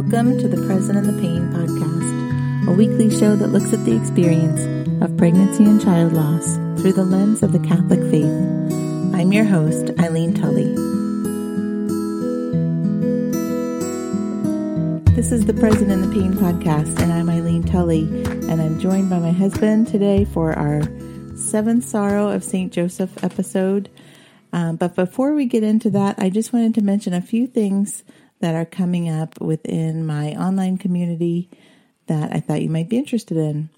Welcome to the Present in the Pain podcast, a weekly show that looks at the experience of pregnancy and child loss through the lens of the Catholic faith. I'm your host, Eileen Tully. This is the Present in the Pain podcast, and I'm Eileen Tully, and I'm joined by my husband today for our Seventh Sorrow of St. Joseph episode. Um, but before we get into that, I just wanted to mention a few things that are coming up within my online community that I thought you might be interested in.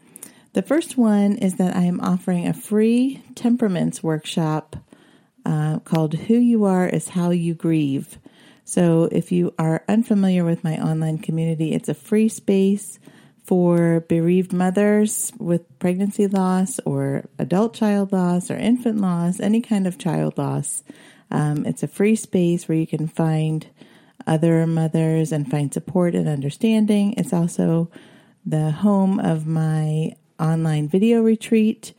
The first one is that I am offering a free temperaments workshop uh, called Who You Are is How You Grieve. So, if you are unfamiliar with my online community, it's a free space for bereaved mothers with pregnancy loss or adult child loss or infant loss, any kind of child loss. Um, it's a free space where you can find other mothers and find support and understanding. It's also the home of my online video retreat.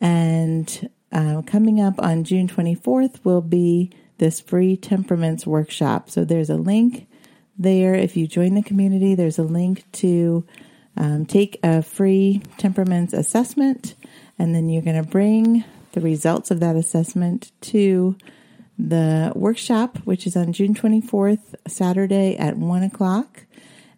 And uh, coming up on June 24th will be this free temperaments workshop. So there's a link there. If you join the community, there's a link to um, take a free temperaments assessment. And then you're going to bring the results of that assessment to the workshop, which is on June 24th, Saturday at 1 o'clock.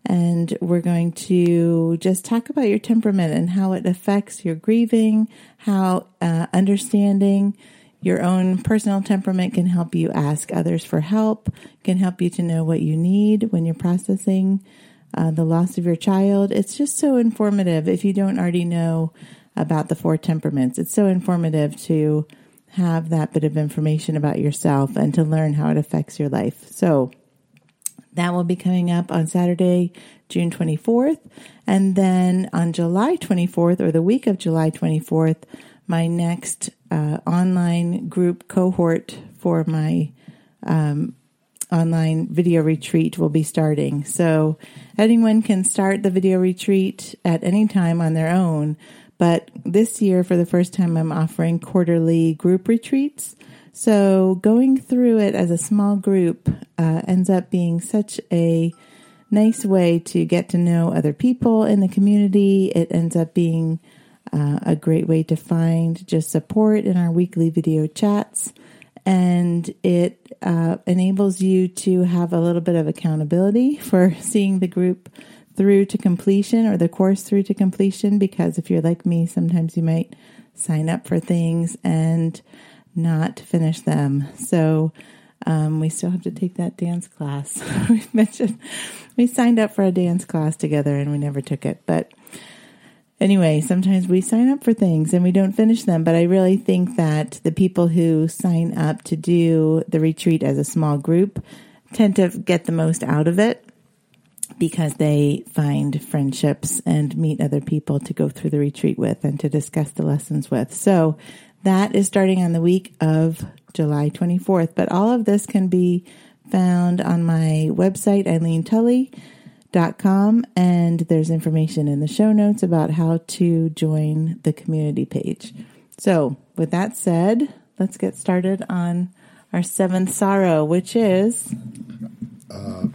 And we're going to just talk about your temperament and how it affects your grieving, how uh, understanding your own personal temperament can help you ask others for help, can help you to know what you need when you're processing uh, the loss of your child. It's just so informative if you don't already know about the four temperaments. It's so informative to have that bit of information about yourself and to learn how it affects your life. So that will be coming up on Saturday, June 24th. And then on July 24th, or the week of July 24th, my next uh, online group cohort for my um, online video retreat will be starting. So anyone can start the video retreat at any time on their own. But this year, for the first time, I'm offering quarterly group retreats. So going through it as a small group uh, ends up being such a nice way to get to know other people in the community. It ends up being uh, a great way to find just support in our weekly video chats. And it uh, enables you to have a little bit of accountability for seeing the group through to completion or the course through to completion because if you're like me, sometimes you might sign up for things and not finish them. So um, we still have to take that dance class. we mentioned we signed up for a dance class together and we never took it. But anyway, sometimes we sign up for things and we don't finish them. But I really think that the people who sign up to do the retreat as a small group tend to get the most out of it because they find friendships and meet other people to go through the retreat with and to discuss the lessons with. So that is starting on the week of July 24th. But all of this can be found on my website, eileentully.com, and there's information in the show notes about how to join the community page. So, with that said, let's get started on our seventh sorrow, which is. Uh,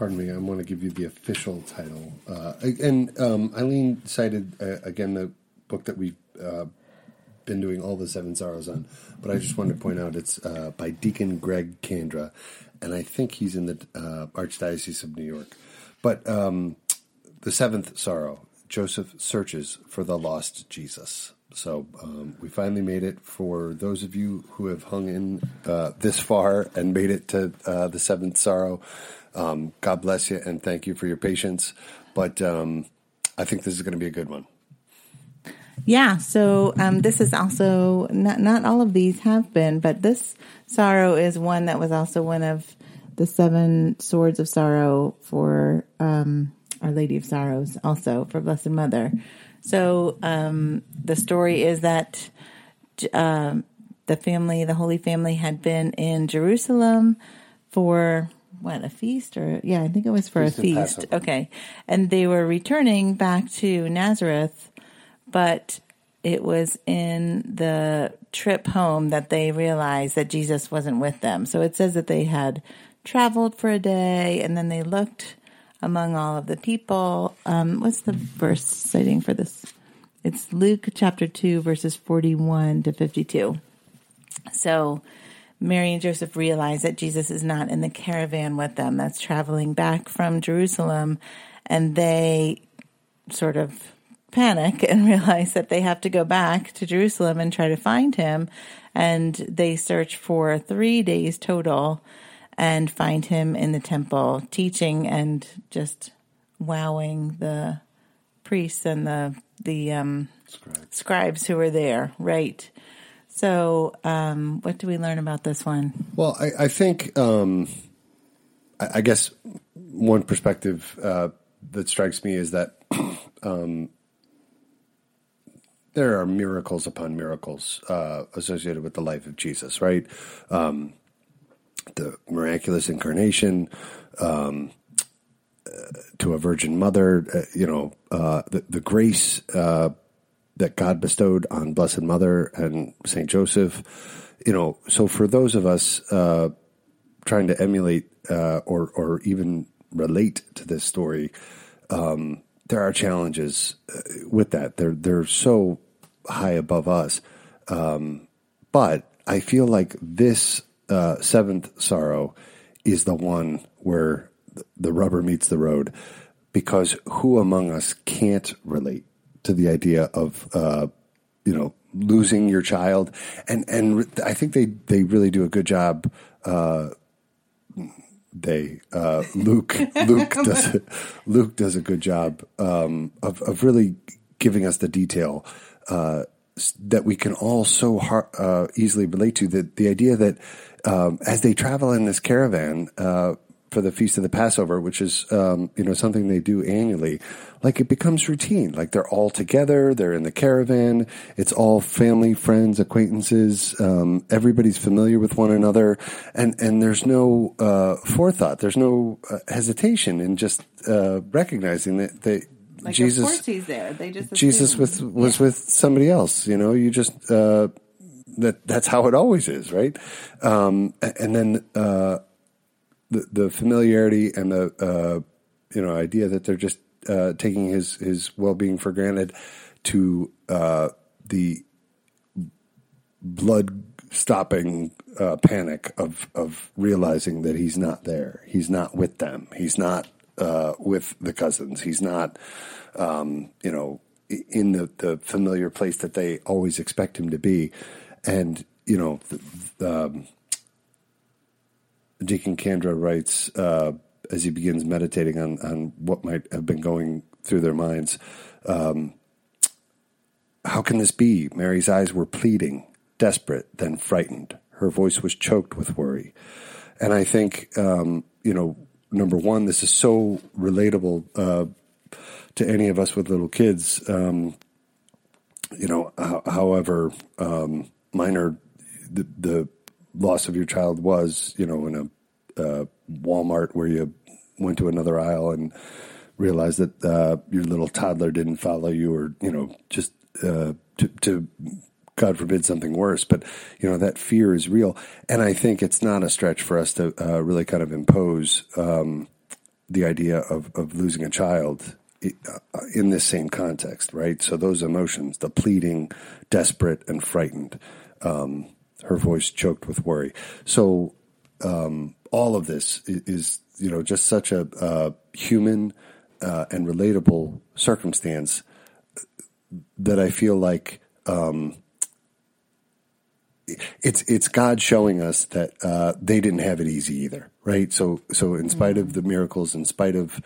pardon me, I want to give you the official title. Uh, and um, Eileen cited uh, again the book that we've uh, been doing all the Seven Sorrows on, but I just wanted to point out it's uh, by Deacon Greg Kandra, and I think he's in the uh, Archdiocese of New York. But um, the seventh sorrow, Joseph searches for the lost Jesus. So um, we finally made it. For those of you who have hung in uh, this far and made it to the seventh sorrow, um, God bless you and thank you for your patience. But um, I think this is going to be a good one. Yeah. So um, this is also not not all of these have been, but this sorrow is one that was also one of the seven swords of sorrow for um, Our Lady of Sorrows, also for Blessed Mother. So um, the story is that uh, the family, the Holy Family, had been in Jerusalem for what a feast or yeah, I think it was for feast a feast. Okay, and they were returning back to Nazareth, but it was in the trip home that they realized that Jesus wasn't with them. So it says that they had traveled for a day and then they looked among all of the people. Um, what's the verse citing for this? It's Luke chapter 2, verses 41 to 52. So Mary and Joseph realize that Jesus is not in the caravan with them that's traveling back from Jerusalem, and they sort of panic and realize that they have to go back to Jerusalem and try to find him. And they search for three days total and find him in the temple teaching and just wowing the priests and the the um, scribes. scribes who were there. Right. So, um, what do we learn about this one? Well, I, I think, um, I, I, guess one perspective uh, that strikes me is that um, there are miracles upon miracles uh, associated with the life of Jesus, right? Um, the miraculous incarnation um, uh, to a virgin mother, uh, you know, uh, the, the, grace uh, that God bestowed on Blessed Mother and Saint Joseph, you know. So for those of us uh, trying to emulate uh, or or even relate to this story, um, there are challenges with that. They're they're so high above us, um, but I feel like this uh, seventh sorrow is the one where the rubber meets the road because who among us can't relate to the idea of uh, you know losing your child and and I think they they really do a good job uh, they uh, Luke Luke does Luke does a good job um, of of really giving us the detail uh, that we can all so hard, uh, easily relate to. The the idea that um, as they travel in this caravan uh, for the feast of the Passover, which is um, you know something they do annually, like it becomes routine. Like they're all together, they're in the caravan. It's all family, friends, acquaintances. Um, everybody's familiar with one another, and and there's no uh, forethought. There's no uh, hesitation in just uh, recognizing that they. Like Jesus, of course he's there. They just Jesus with, was yeah. with somebody else. You know, you just uh, that that's how it always is, right? Um, and then uh, the the familiarity and the uh, you know idea that they're just uh, taking his his well being for granted to uh, the blood stopping uh, panic of of realizing that he's not there, he's not with them, he's not uh, with the cousins, he's not um, you know in the, the familiar place that they always expect him to be. And you know, the, um, Deacon Kandra writes uh, as he begins meditating on on what might have been going through their minds. Um, how can this be? Mary's eyes were pleading, desperate, then frightened. Her voice was choked with worry. And I think, um, you know, number one, this is so relatable uh, to any of us with little kids. Um, you know, however, um, minor the, the loss of your child was, you know, in a uh, Walmart where you went to another aisle and realized that uh, your little toddler didn't follow you, or you know, just uh, to, to God forbid something worse. But you know that fear is real, and I think it's not a stretch for us to uh, really kind of impose um, the idea of of losing a child uh, in this same context, right? So those emotions, the pleading, desperate, and frightened um, her voice choked with worry. So um, all of this is, is, you know, just such a uh, human uh, and relatable circumstance that I feel like um, it's it's God showing us that uh, they didn't have it easy either, right? So so in spite of the miracles, in spite of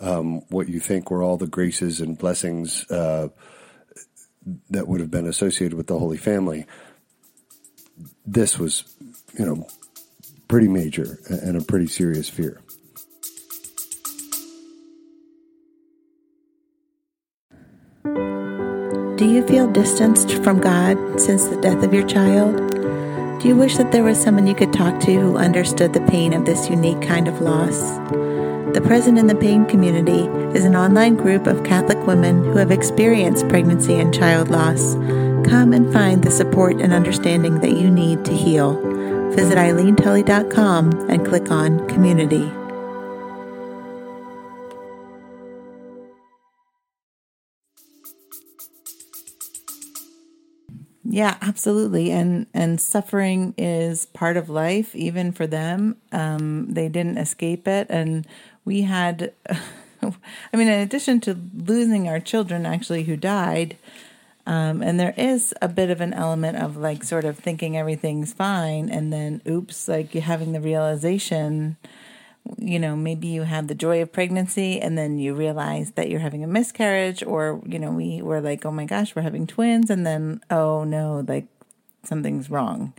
um, what you think were all the graces and blessings uh, that would have been associated with the Holy Family, this was, you know, pretty major and a pretty serious fear. Do you feel distanced from God since the death of your child? Do you wish that there was someone you could talk to who understood the pain of this unique kind of loss? The Present in the Pain Community is an online group of Catholic women who have experienced pregnancy and child loss Come and find the support and understanding that you need to heal. Visit eileentully.com and click on Community. Yeah, absolutely. And and suffering is part of life, even for them. Um, they didn't escape it, and we had. I mean, in addition to losing our children, actually, who died, um, and there is a bit of an element of like sort of thinking everything's fine, and then oops, like you having the realization you know, maybe you have the joy of pregnancy and then you realize that you're having a miscarriage, or, you know, we were like, oh my gosh, we're having twins, and then, oh no, like something's wrong.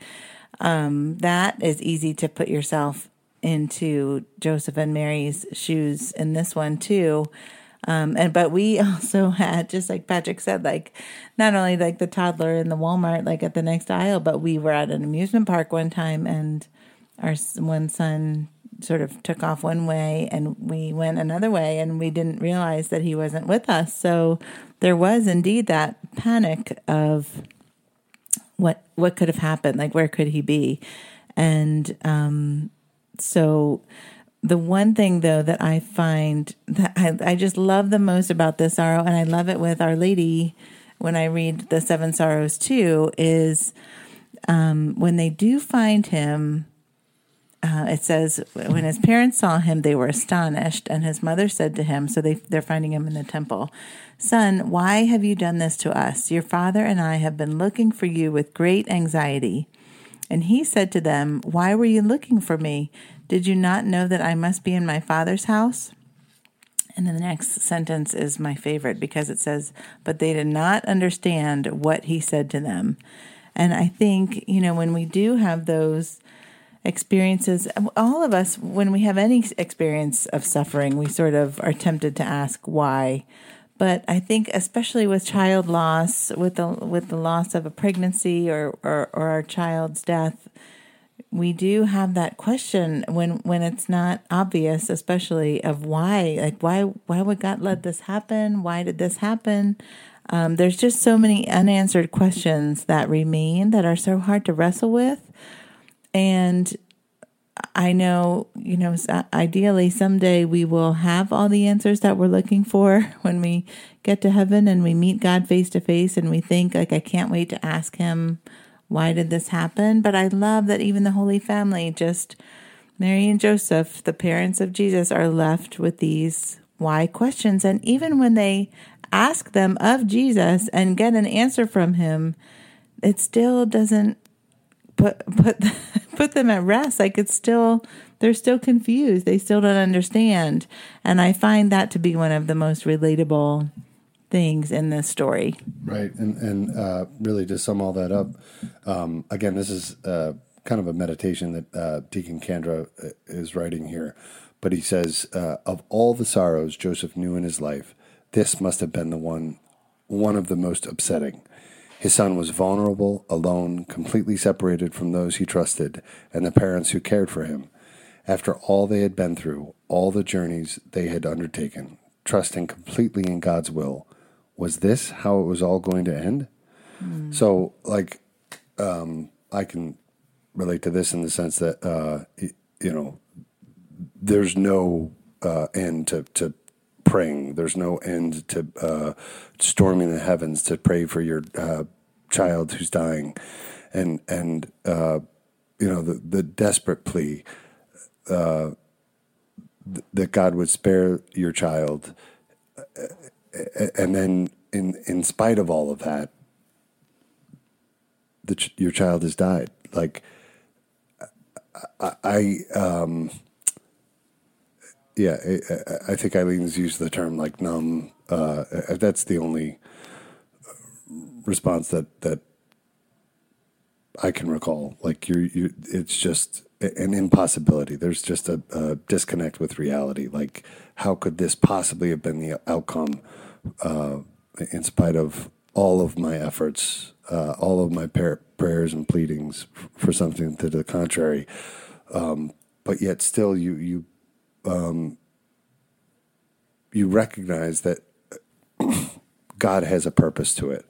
Um, that is easy to put yourself into Joseph and Mary's shoes in this one too. Um, and but we also had just like Patrick said, like not only like the toddler in the Walmart, like at the next aisle, but we were at an amusement park one time, and our one son sort of took off one way and we went another way and we didn't realize that he wasn't with us. So there was indeed that panic of what what could have happened, like where could he be? And um, so the one thing though that I find that I, I just love the most about this sorrow, and I love it with Our Lady when I read the Seven Sorrows too, is um, when they do find him uh, it says when his parents saw him they were astonished and his mother said to him so they, they're finding him in the temple son why have you done this to us? Your father and i have been looking for you with great anxiety. And he said to them why were you looking for me did you not know that i must be in my father's house? And then the next sentence is my favorite because it says but they did not understand what he said to them. And i think you know when we do have those experiences all of us when we have any experience of suffering we sort of are tempted to ask why. But i think especially with child loss with the with the loss of a pregnancy or or, or our child's death we do have that question when when it's not obvious especially of why like why why would god let this happen? Why did this happen? Um, there's just so many unanswered questions that remain that are so hard to wrestle with. And I know, you know, ideally someday we will have all the answers that we're looking for when we get to heaven and we meet God face to face and we think, like, I can't wait to ask him, why did this happen? But I love that even the Holy Family, just Mary and Joseph, the parents of Jesus, are left with these why questions. And even when they ask them of Jesus and get an answer from him, it still doesn't put put put them at rest. Like it's still they're still confused. They still don't understand. And I find that to be one of the most relatable things in this story. Right. And and uh, really to sum all that up, um, again, this is uh, kind of a meditation that uh, Deacon Kandra uh, is writing here. But he says, uh, of all the sorrows Joseph knew in his life, this must have been the one one of the most upsetting. His son was vulnerable, alone, completely separated from those he trusted and the parents who cared for him. After all they had been through, all the journeys they had undertaken, trusting completely in God's will, was this how it was all going to end? Mm. So, like, um, I can relate to this in the sense that, uh, you know, there's no uh, end to, to praying. There's no end to uh, storming the heavens to pray for your uh, child who's dying, and and uh, you know the the desperate plea uh, th- that God would spare your child, and then in in spite of all of that, ch- your child has died. Like I. I um, yeah, I, I think Eileen's used the term like numb. Uh, that's the only response that that I can recall. Like you, you, it's just an impossibility. There's just a, a, disconnect with reality. Like, how could this possibly have been the outcome, uh, in spite of all of my efforts, uh, all of my par- prayers and pleadings for something to the contrary? Um, but yet, still, you you um, you recognize that God has a purpose to it.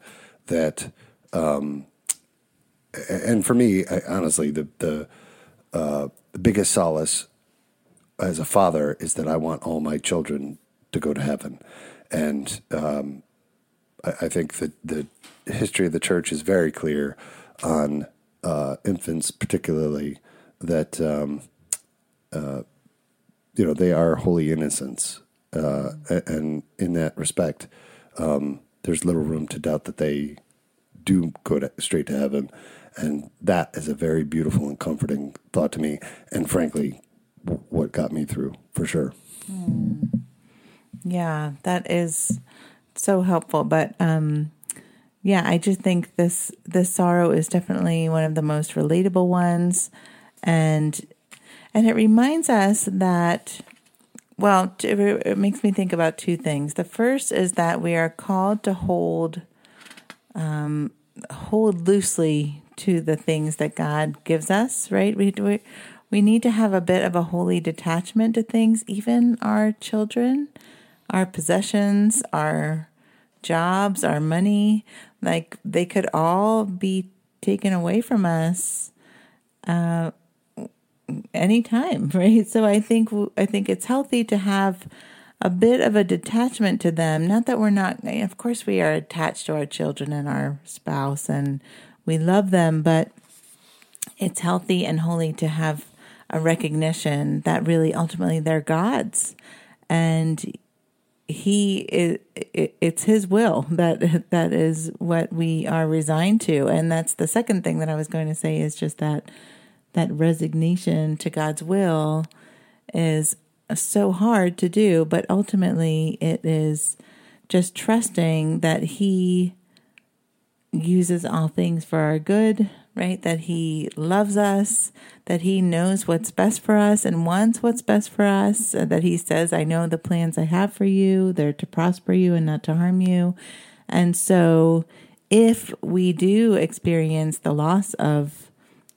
That, um, and for me, I, honestly, the the uh, the biggest solace as a father is that I want all my children to go to heaven, and um, I, I, think that the history of the church is very clear on uh, infants, particularly that um, uh, you know they are holy innocents, uh, and in that respect, um, there's little room to doubt that they do go to, straight to heaven, and that is a very beautiful and comforting thought to me, and frankly, w- what got me through for sure. Mm. Yeah, that is so helpful, but um, yeah, I just think this this sorrow is definitely one of the most relatable ones, and and it reminds us that well, it makes me think about two things. The first is that we are called to hold um, hold loosely to the things that God gives us, right? We, we we need to have a bit of a holy detachment to things, even our children, our possessions, our jobs, our money, like they could all be taken away from us uh, anytime, right? So I think I think it's healthy to have a bit of a detachment to them. Not that we're not, of course, we are attached to our children and our spouse, and we love them, but it's healthy and holy to have a recognition that really ultimately they're God's, and he is it's his will that that is what we are resigned to. And that's the second thing that I was going to say is just that that resignation to God's will is so hard to do but ultimately it is just trusting that he uses all things for our good right? That He loves us, that He knows what's best for us and wants what's best for us, that He says, I know the plans I have for you, they're to prosper you and not to harm you. And so, if we do experience the loss of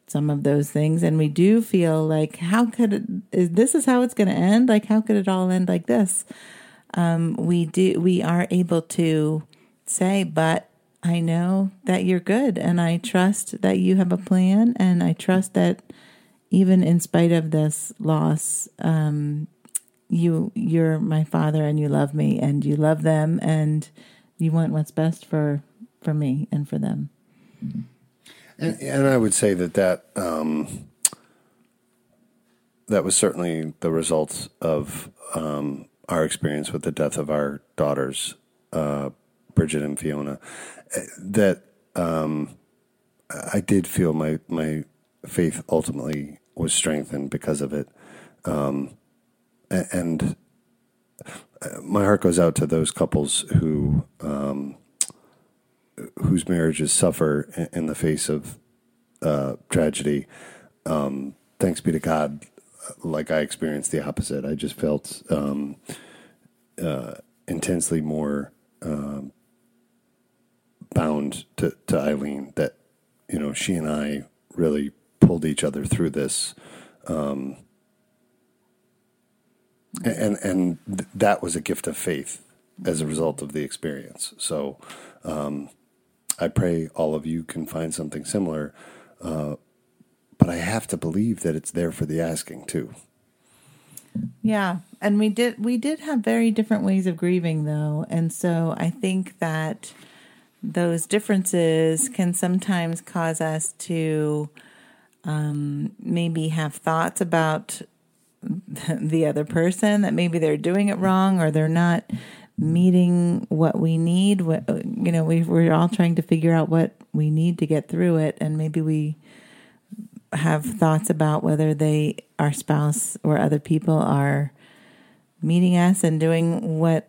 some of those things and we do feel like how could it is this is how it's going to end like how could it all end like this um, we do we are able to say but I know that you're good and I trust that you have a plan and I trust that even in spite of this loss, um, you you're my father and you love me and you love them and you want what's best for for me and for them. And, and I would say that that um, that was certainly the result of um, our experience with the death of our daughters, uh, Bridget and Fiona that um, I did feel my my faith ultimately was strengthened because of it, um, and uh, my heart goes out to those couples who um, whose marriages suffer in the face of uh, tragedy. Um, thanks be to God, like I experienced the opposite. I just felt um, uh, intensely more um, bound to, to Eileen that, you know, she and I really pulled each other through this. Um, and and that was a gift of faith as a result of the experience. So um, I pray all of you can find something similar. Uh, but I have to believe that it's there for the asking too. Yeah, and we did we did have very different ways of grieving though, and so I think that those differences can sometimes cause us to um, maybe have thoughts about the other person that maybe they're doing it wrong or they're not meeting what we need. What, you know, we, we're all trying to figure out what we need to get through it, and maybe we have thoughts about whether they, our spouse or other people, are meeting us and doing what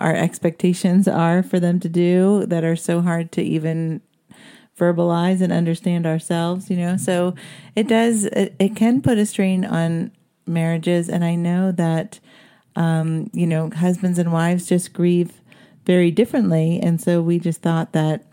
our expectations are for them to do that are so hard to even verbalize and understand ourselves, you know. So it does it, it can put a strain on marriages and I know that um, you know, husbands and wives just grieve very differently and so we just thought that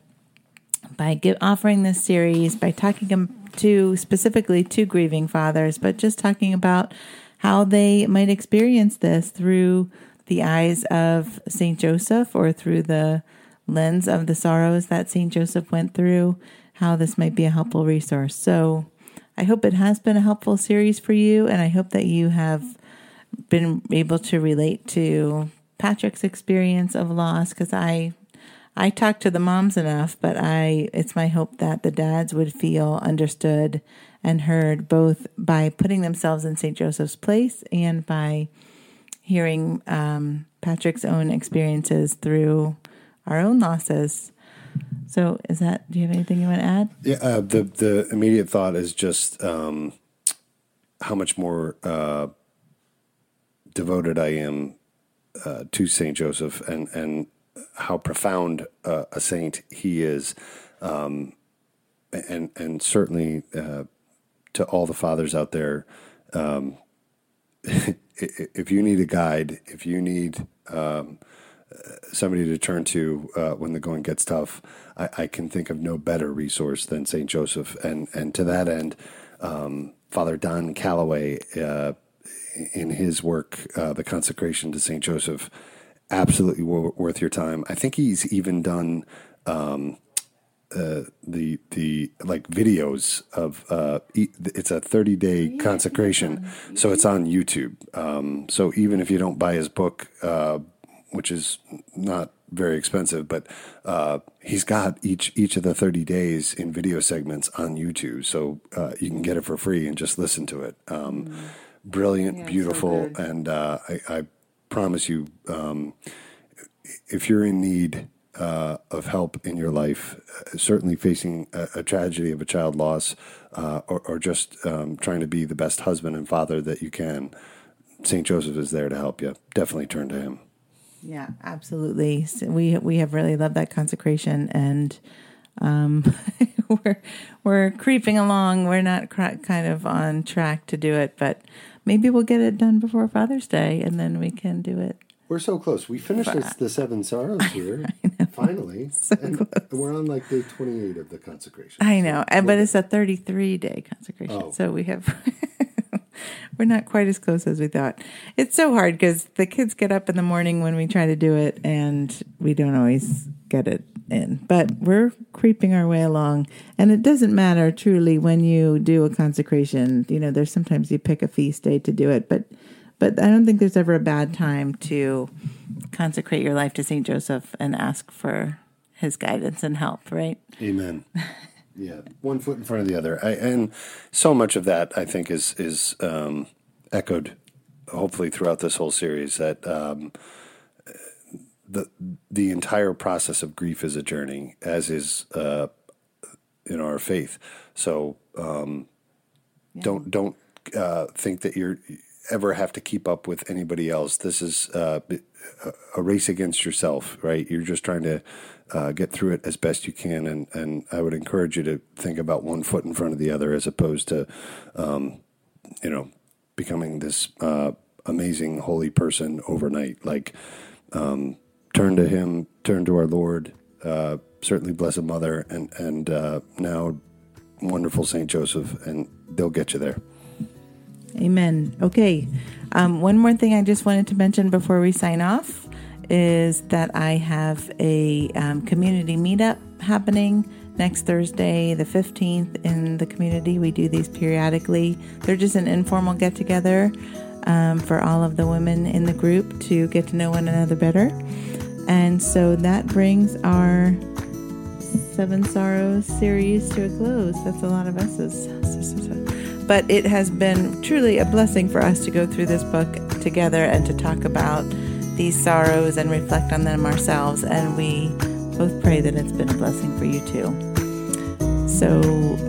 by give, offering this series, by talking to specifically to grieving fathers, but just talking about how they might experience this through the eyes of St. Joseph or through the lens of the sorrows that St. Joseph went through, how this might be a helpful resource. So I hope it has been a helpful series for you, and I hope that you have been able to relate to Patrick's experience of loss because I I talk to the moms enough, but I it's my hope that the dads would feel understood and heard both by putting themselves in St. Joseph's place and by hearing um, Patrick's own experiences through our own losses. So, is that? Do you have anything you want to add? Yeah, uh, the the immediate thought is just um, how much more uh, devoted I am uh, to Saint Joseph, and and how profound uh, a saint he is, um, and and certainly uh, to all the fathers out there. Um, if you need a guide, if you need um, somebody to turn to uh, when the going gets tough, I, I, can think of no better resource than St. Joseph. And, and to that end, um, Father Don Calloway, uh, in his work, uh, The Consecration to St. Joseph, absolutely w- worth your time. I think he's even done. Um, uh, the the like videos of uh, it's a 30 day yeah, consecration. so it's on youtube. Um, so even if you don't buy his book uh, which is not very expensive but uh, he's got each each of the 30 days in video segments on youtube. So uh, you can get it for free and just listen to it. Um, mm. brilliant yeah, beautiful so and I, I, promise you um, if you're in need uh, of help in your life, uh, certainly facing a, a, tragedy of a child loss, uh, or, or, just um, trying to be the best husband and father that you can, St. Joseph is there to help you. Definitely turn to him. Yeah, absolutely. So we we have really loved that consecration, and um, we're we're creeping along. We're not cr- kind of on track to do it, but maybe we'll get it done before Father's Day, and then we can do it we're so close. We finished this, the Seven Sorrows here. Finally. So and close. we're on like day 28 of the consecration. I know. So, but it's a 33 day consecration. Oh. So we have. we're not quite as close as we thought. It's so hard because the kids get up in the morning when we try to do it, and we don't always get it in. But we're creeping our way along, and it doesn't matter truly when you do a consecration. You know, there's sometimes you pick a feast day to do it, but but I don't think there's ever a bad time to consecrate your life to St. Joseph and ask for his guidance and help, right? Amen. yeah, one foot in front of the other. I, and so much of that, I think, is, is um, echoed hopefully throughout this whole series that um, the, the entire process of grief is a journey, as is uh, in our faith. So um, yeah. don't, don't uh, think that you're ever have to keep up with anybody else. This is uh, a race against yourself, right? You're just trying to uh, get through it as best you can, and and I would encourage you to think about one foot in front of the other, as opposed to, um, you know, becoming this uh, amazing holy person overnight. Like, um, turn to Him, turn to our Lord. Uh, certainly, Blessed Mother, and and uh, now wonderful Saint Joseph, and they'll get you there. Amen. Okay. Um, one more thing I just wanted to mention before we sign off is that I have a um, community meetup happening next Thursday, the 15th, in the community. We do these periodically. They're just an informal get together um, for all of the women in the group to get to know one another better. And so that brings our Seven Sorrows series to a close. That's a lot of S's. But it has been truly a blessing for us to go through this book together and to talk about these sorrows and reflect on them ourselves. And we both pray that it's been a blessing for you too. So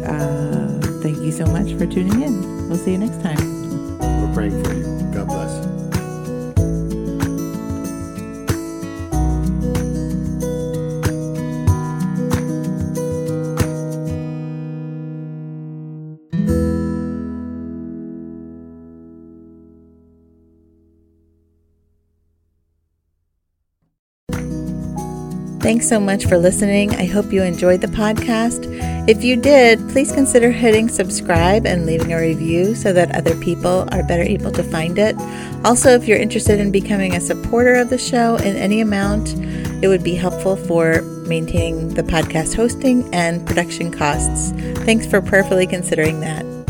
uh, thank you so much for tuning in. We'll see you next time. We're praying for you. Thanks so much for listening. I hope you enjoyed the podcast. If you did, please consider hitting subscribe and leaving a review so that other people are better able to find it. Also, if you're interested in becoming a supporter of the show in any amount, it would be helpful for maintaining the podcast hosting and production costs. Thanks for prayerfully considering that.